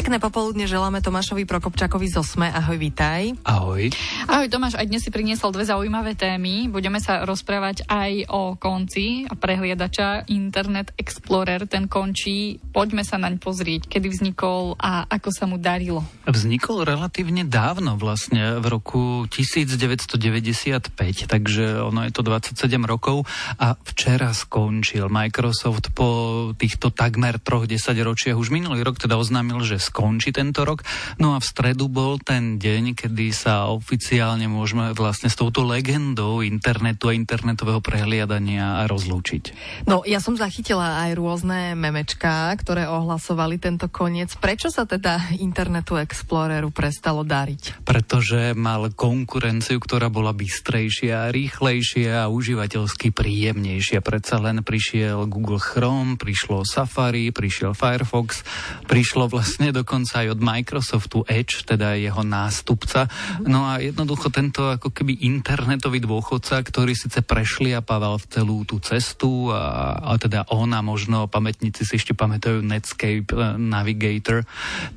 Pekné popoludne želáme Tomášovi Prokopčakovi z Osme. Ahoj, vítaj. Ahoj. Ahoj Tomáš, aj dnes si priniesol dve zaujímavé témy. Budeme sa rozprávať aj o konci a prehliadača Internet Explorer. Ten končí. Poďme sa naň pozrieť, kedy vznikol a ako sa mu darilo. Vznikol relatívne dávno, vlastne v roku 1995, takže ono je to 27 rokov a včera skončil. Microsoft po týchto takmer troch desaťročiach už minulý rok teda oznámil, že skončí tento rok. No a v stredu bol ten deň, kedy sa oficiálne môžeme vlastne s touto legendou internetu a internetového prehliadania rozlúčiť. No, ja som zachytila aj rôzne memečká, ktoré ohlasovali tento koniec. Prečo sa teda Internetu Exploreru prestalo dariť? Pretože mal konkurenciu, ktorá bola bystrejšia, rýchlejšia a užívateľsky príjemnejšia. Predsa len prišiel Google Chrome, prišlo Safari, prišiel Firefox, prišlo vlastne dokonca aj od Microsoftu Edge, teda jeho nástupca. No a jednoducho tento ako keby internetový dôchodca, ktorý síce prešliapával v celú tú cestu a, a teda on a možno pamätníci si ešte pamätajú Netscape uh, Navigator,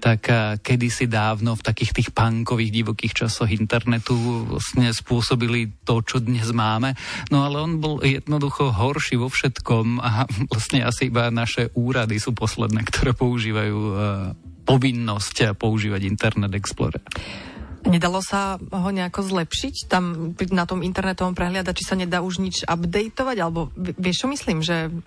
tak uh, kedysi dávno v takých tých punkových divokých časoch internetu vlastne spôsobili to, čo dnes máme. No ale on bol jednoducho horší vo všetkom a vlastne asi iba naše úrady sú posledné, ktoré používajú uh, povinnosť používať Internet Explorer. Nedalo sa ho nejako zlepšiť? Tam na tom internetovom prehliadači sa nedá už nič updateovať? Alebo vieš, čo myslím? Že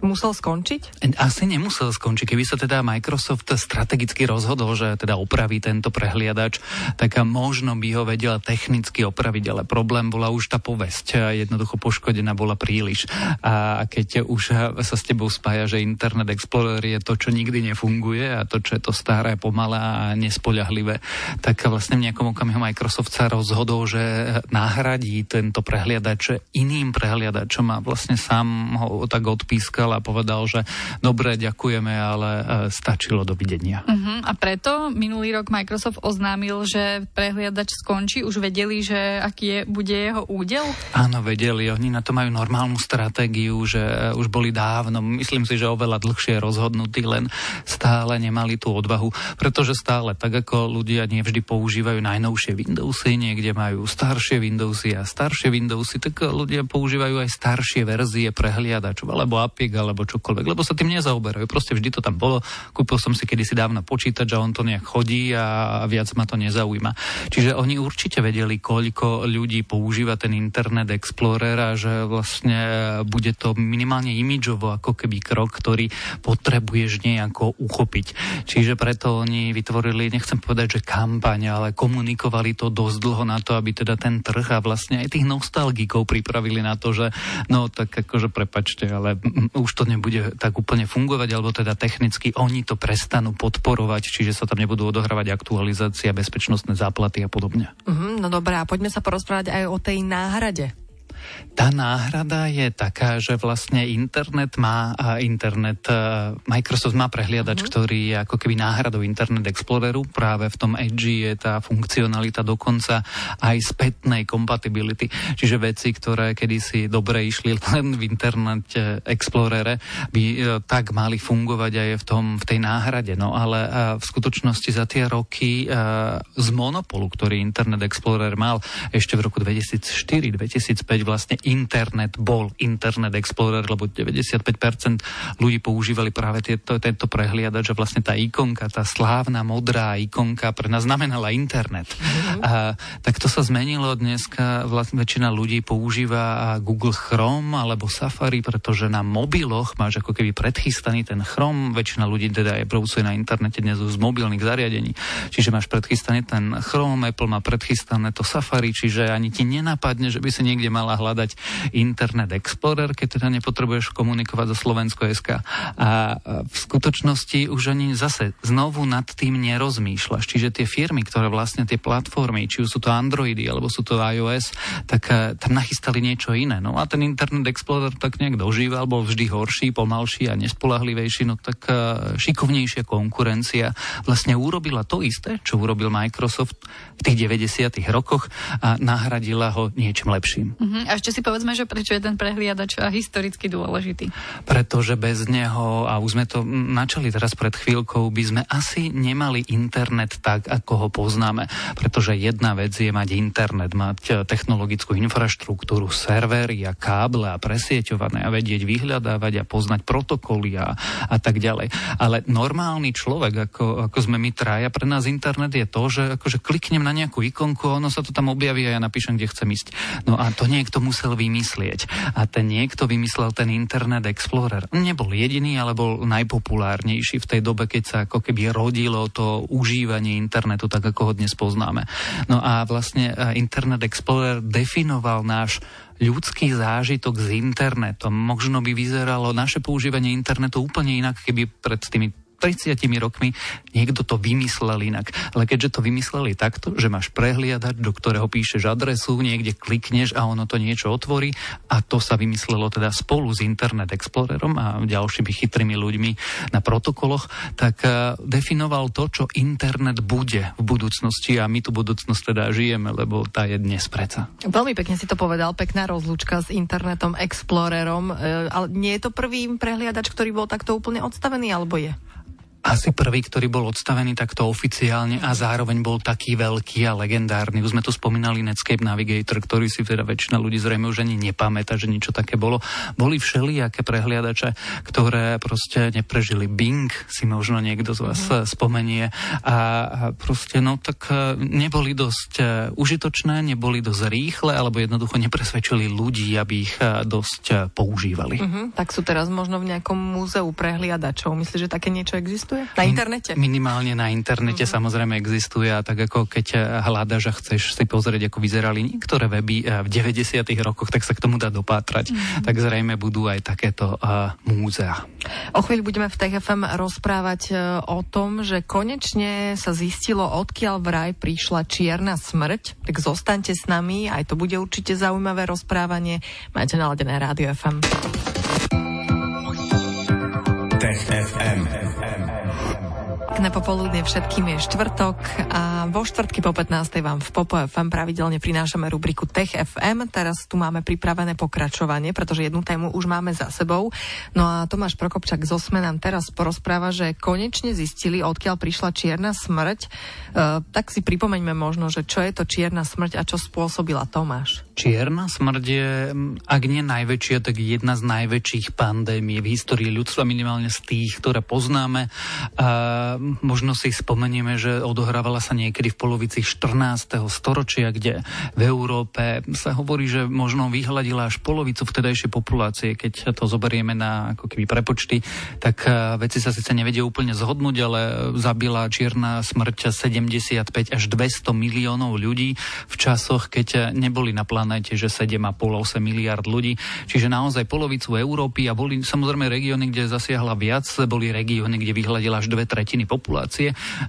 musel skončiť? Asi nemusel skončiť. Keby sa teda Microsoft strategicky rozhodol, že teda opraví tento prehliadač, tak možno by ho vedel technicky opraviť, ale problém bola už tá povesť. Jednoducho poškodená bola príliš. A keď už sa s tebou spája, že Internet Explorer je to, čo nikdy nefunguje a to, čo je to staré, pomalé a nespoľahlivé, tak vlastne v nejakom okamihu Microsoft sa rozhodol, že nahradí tento prehliadač iným prehliadačom a vlastne sám ho tak odpísal pískal a povedal, že dobre, ďakujeme, ale e, stačilo dovidenia. Uh-huh. A preto minulý rok Microsoft oznámil, že prehliadač skončí. Už vedeli, že aký je, bude jeho údel? Áno, vedeli. Oni na to majú normálnu stratégiu, že e, už boli dávno, myslím si, že oveľa dlhšie rozhodnutí, len stále nemali tú odvahu, pretože stále, tak ako ľudia nevždy používajú najnovšie Windowsy, niekde majú staršie Windowsy a staršie Windowsy, tak ľudia používajú aj staršie verzie prehliadačov alebo apiek alebo čokoľvek, lebo sa tým nezaoberajú. Proste vždy to tam bolo. Kúpil som si kedysi dávno počítač a on to nejak chodí a viac ma to nezaujíma. Čiže oni určite vedeli, koľko ľudí používa ten Internet Explorer a že vlastne bude to minimálne imidžovo ako keby krok, ktorý potrebuješ nejako uchopiť. Čiže preto oni vytvorili, nechcem povedať, že kampaň, ale komunikovali to dosť dlho na to, aby teda ten trh a vlastne aj tých nostalgikov pripravili na to, že no tak akože prepačte, ale už to nebude tak úplne fungovať, alebo teda technicky oni to prestanú podporovať, čiže sa tam nebudú odohrávať aktualizácia, bezpečnostné záplaty a podobne. Uh-huh, no a poďme sa porozprávať aj o tej náhrade. Tá náhrada je taká, že vlastne internet má internet, Microsoft má prehliadač, mm-hmm. ktorý je ako keby náhradou Internet Exploreru. Práve v tom Edge je tá funkcionalita dokonca aj spätnej compatibility. Čiže veci, ktoré kedysi dobre išli len v Internet Explorere, by e, tak mali fungovať aj v, tom, v tej náhrade. No ale e, v skutočnosti za tie roky e, z monopolu, ktorý Internet Explorer mal ešte v roku 2004-2005 vlastne internet bol Internet Explorer, lebo 95% ľudí používali práve tieto, tento prehliadač, že vlastne tá ikonka, tá slávna modrá ikonka pre nás znamenala internet. Mm-hmm. A, tak to sa zmenilo dneska, vlastne väčšina ľudí používa Google Chrome alebo Safari, pretože na mobiloch máš ako keby predchystaný ten Chrome, väčšina ľudí teda je browsuje na internete dnes z mobilných zariadení, čiže máš predchystaný ten Chrome, Apple má predchystané to Safari, čiže ani ti nenapadne, že by si niekde mala hľadať Internet Explorer, keď teda nepotrebuješ komunikovať so Slovensko SK. A v skutočnosti už ani zase znovu nad tým nerozmýšľaš. Čiže tie firmy, ktoré vlastne tie platformy, či už sú to Androidy alebo sú to iOS, tak e, tam nachystali niečo iné. No a ten Internet Explorer tak nejak dožíval, bol vždy horší, pomalší a nespolahlivejší, no tak e, šikovnejšia konkurencia vlastne urobila to isté, čo urobil Microsoft v tých 90. rokoch a nahradila ho niečím lepším. Uh-huh. A ešte si povedzme, že prečo je ten prehliadač historicky dôležitý. Pretože bez neho, a už sme to načali teraz pred chvíľkou, by sme asi nemali internet tak, ako ho poznáme. Pretože jedna vec je mať internet, mať e, technologickú infraštruktúru, servery a káble a presieťované a vedieť vyhľadávať a poznať protokoly a, a tak ďalej. Ale normálny človek, ako, ako sme my traja, pre nás internet je to, že akože kliknem na nejakú ikonku, ono sa to tam objaví a ja napíšem, kde chcem ísť. No a to niekto musel vymyslieť. A ten niekto vymyslel ten Internet Explorer. Nebol jediný, ale bol najpopulárnejší v tej dobe, keď sa ako keby rodilo to užívanie internetu, tak ako ho dnes poznáme. No a vlastne e, Internet Explorer definoval náš ľudský zážitok s internetom. Možno by vyzeralo naše používanie internetu úplne inak, keby pred tými 30 rokmi niekto to vymyslel inak. Ale keďže to vymysleli takto, že máš prehliadať, do ktorého píšeš adresu, niekde klikneš a ono to niečo otvorí a to sa vymyslelo teda spolu s Internet Explorerom a ďalšími chytrými ľuďmi na protokoloch, tak eh, definoval to, čo internet bude v budúcnosti a my tu budúcnosť teda žijeme, lebo tá je dnes preca. Veľmi pekne si to povedal, pekná rozlúčka s internetom Explorerom, eh, ale nie je to prvý prehliadač, ktorý bol takto úplne odstavený, alebo je? Asi prvý, ktorý bol odstavený takto oficiálne a zároveň bol taký veľký a legendárny. Už sme tu spomínali Netscape Navigator, ktorý si teda väčšina ľudí zrejme už ani nepamätá, že niečo také bolo. Boli všelijaké prehliadače, ktoré proste neprežili. Bing si možno niekto z vás mm. spomenie a proste no tak e, neboli dosť e, užitočné, neboli dosť rýchle alebo jednoducho nepresvedčili ľudí, aby ich e, dosť používali. Mm-hmm. Tak sú teraz možno v nejakom múzeu prehliadačov. Myslíš, že také niečo existuje? Existuje? Na internete? Minimálne na internete uh-huh. samozrejme existuje a tak ako keď eh, hľadaš a chceš si pozrieť, ako vyzerali niektoré weby eh, v 90. rokoch, tak sa k tomu dá dopátrať. Uh-huh. Tak zrejme budú aj takéto uh, múzea. O chvíľu budeme v TFM rozprávať o tom, že konečne sa zistilo, odkiaľ vraj prišla čierna smrť. Tak zostaňte s nami, aj to bude určite zaujímavé rozprávanie. Máte naladené Rádio FM. Pekné popoludne všetkým je štvrtok a vo štvrtky po 15. vám v Popo FM pravidelne prinášame rubriku Tech FM. Teraz tu máme pripravené pokračovanie, pretože jednu tému už máme za sebou. No a Tomáš Prokopčak z Osme nám teraz porozpráva, že konečne zistili, odkiaľ prišla čierna smrť. E, tak si pripomeňme možno, že čo je to čierna smrť a čo spôsobila Tomáš. Čierna smrť je, ak nie najväčšia, tak jedna z najväčších pandémií v histórii ľudstva, minimálne z tých, ktoré poznáme. A možno si spomenieme, že odohrávala sa niekedy v polovici 14. storočia, kde v Európe sa hovorí, že možno vyhľadila až polovicu vtedajšej populácie. Keď to zoberieme na ako keby prepočty, tak eh, veci sa síce nevedia úplne zhodnúť, ale zabila čierna smrť 75 až 200 miliónov ľudí v časoch, keď neboli na planéte, že 7,5-8 miliard ľudí. Čiže naozaj polovicu Európy a boli samozrejme regióny, kde zasiahla viac, boli regióny, kde vyhľadila až dve tretiny populácie.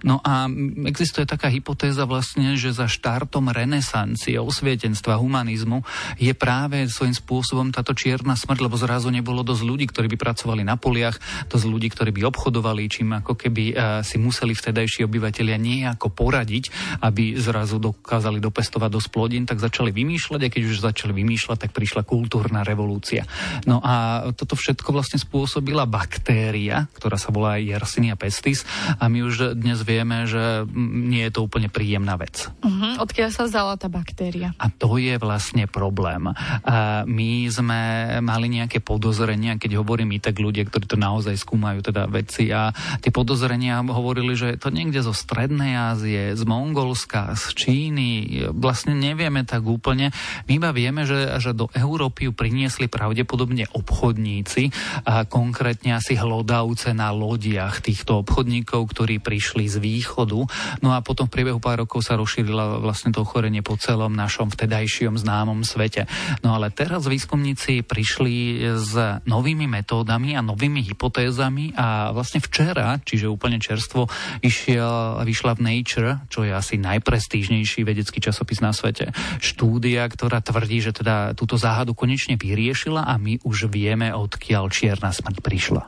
No a existuje taká hypotéza vlastne, že za štartom renesancie, osvietenstva, humanizmu je práve svojím spôsobom táto čierna smrť, lebo zrazu nebolo dosť ľudí, ktorí by pracovali na poliach, dosť ľudí, ktorí by obchodovali, čím ako keby uh, si museli vtedajší obyvateľia nejako poradiť, aby zrazu dokázali dopestovať dosť plodín, tak začali vymýšľať a keď už začali vymýšľať, tak prišla kultúrna revolúcia. No a toto všetko vlastne spôsobila baktéria, ktorá sa volá Yersinia pestis a my už dnes vieme, že nie je to úplne príjemná vec. Uh-huh. Odkiaľ sa vzala tá baktéria? A to je vlastne problém. A my sme mali nejaké podozrenia, keď hovorím my, tak ľudia, ktorí to naozaj skúmajú teda veci a tie podozrenia hovorili, že to niekde zo Strednej Ázie, z Mongolska, z Číny, vlastne nevieme tak úplne. My iba vieme, že, že do Európy ju priniesli pravdepodobne obchodníci a konkrétne asi hlodavce na lodiach týchto obchodníkov, ktorí prišli z východu. No a potom v priebehu pár rokov sa rozšírila vlastne to ochorenie po celom našom vtedajšom známom svete. No ale teraz výskumníci prišli s novými metódami a novými hypotézami a vlastne včera, čiže úplne čerstvo, išiel, vyšla v Nature, čo je asi najprestížnejší vedecký časopis na svete, štúdia, ktorá tvrdí, že teda túto záhadu konečne vyriešila a my už vieme, odkiaľ čierna smrť prišla.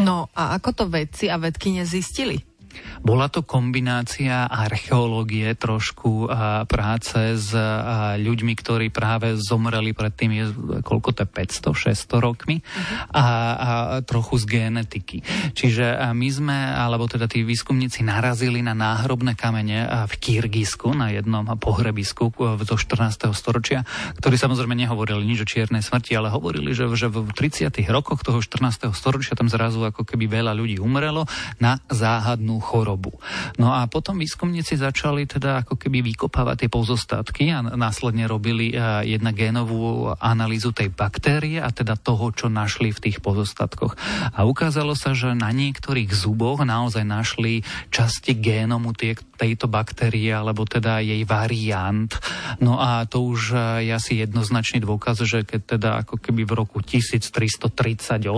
No a ako to vedci a vedky nezistili? Bola to kombinácia archeológie trošku a práce s a ľuďmi, ktorí práve zomreli pred tými, koľko to je, 500-600 rokmi uh-huh. a, a trochu z genetiky. Čiže my sme, alebo teda tí výskumníci narazili na náhrobné kamene v Kyrgyzsku, na jednom pohrebisku zo 14. storočia, ktorí samozrejme nehovorili nič o čiernej smrti, ale hovorili, že, že v 30. rokoch toho 14. storočia tam zrazu ako keby veľa ľudí umrelo na záhadnú chorobu. No a potom výskumníci začali teda ako keby vykopávať tie pozostatky a následne robili e, jedna génovú analýzu tej baktérie a teda toho, čo našli v tých pozostatkoch. A ukázalo sa, že na niektorých zuboch naozaj našli časti génomu tie, tejto baktérie, alebo teda jej variant. No a to už e, je asi jednoznačný dôkaz, že keď teda ako keby v roku 1338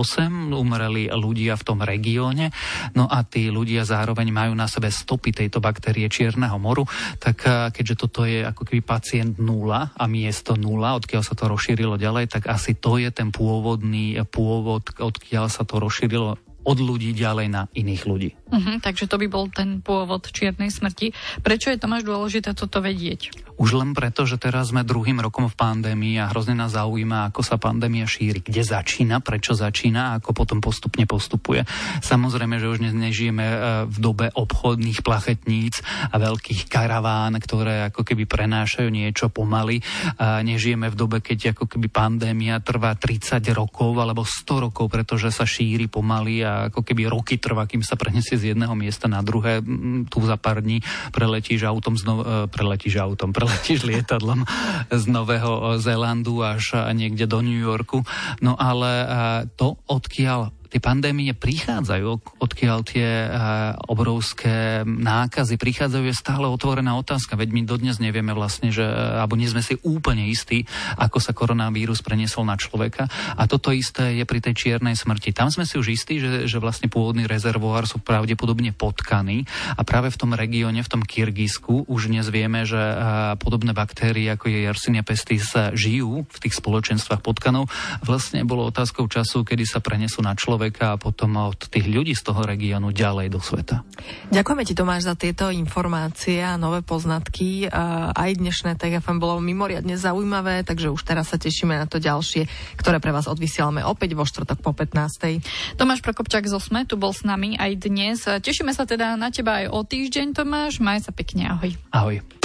umreli ľudia v tom regióne, no a tí ľudia zároveň zároveň majú na sebe stopy tejto baktérie Čierneho moru, tak eh, keďže toto je ako keby pacient nula a miesto nula, odkiaľ sa to rozšírilo ďalej, tak asi to je ten pôvodný pôvod, odkiaľ sa to rozšírilo od ľudí ďalej na iných ľudí. Uh-huh, takže to by bol ten pôvod čiernej smrti. Prečo je Tomáš dôležité toto vedieť? Už len preto, že teraz sme druhým rokom v pandémii a hrozne nás zaujíma, ako sa pandémia šíri, kde začína, prečo začína a ako potom postupne postupuje. Samozrejme, že už nežijeme e, v dobe obchodných plachetníc a veľkých karaván, ktoré ako keby prenášajú niečo pomaly. Nežijeme v dobe, keď ako keby pandémia trvá 30 rokov alebo 100 rokov, pretože sa šíri pomaly a ako keby roky trvá, kým sa prenesie z jedného miesta na druhé. Tu za pár dní preletíš autom, znov, e, preletíš autom, preletíš lietadlom z Nového Zélandu až niekde do New Yorku. No ale to, odkiaľ tie pandémie prichádzajú, odkiaľ tie uh, obrovské nákazy prichádzajú, je stále otvorená otázka. Veď my dodnes nevieme vlastne, že, alebo nie sme si úplne istí, ako sa koronavírus preniesol na človeka. A toto isté je pri tej čiernej smrti. Tam sme si už istí, že, že vlastne pôvodný rezervoár sú pravdepodobne potkaní a práve v tom regióne, v tom Kyrgyzsku, už dnes vieme, že uh, podobné baktérie, ako je Yersinia pestis, žijú v tých spoločenstvách potkanov. Vlastne bolo otázkou času, kedy sa prenesú na človeka človeka a potom od tých ľudí z toho regiónu ďalej do sveta. Ďakujeme ti Tomáš za tieto informácie a nové poznatky. Aj dnešné TGFM bolo mimoriadne zaujímavé, takže už teraz sa tešíme na to ďalšie, ktoré pre vás odvysielame opäť vo štvrtok po 15. Tomáš Prokopčák zo SME tu bol s nami aj dnes. Tešíme sa teda na teba aj o týždeň, Tomáš. Maj sa pekne, ahoj. Ahoj.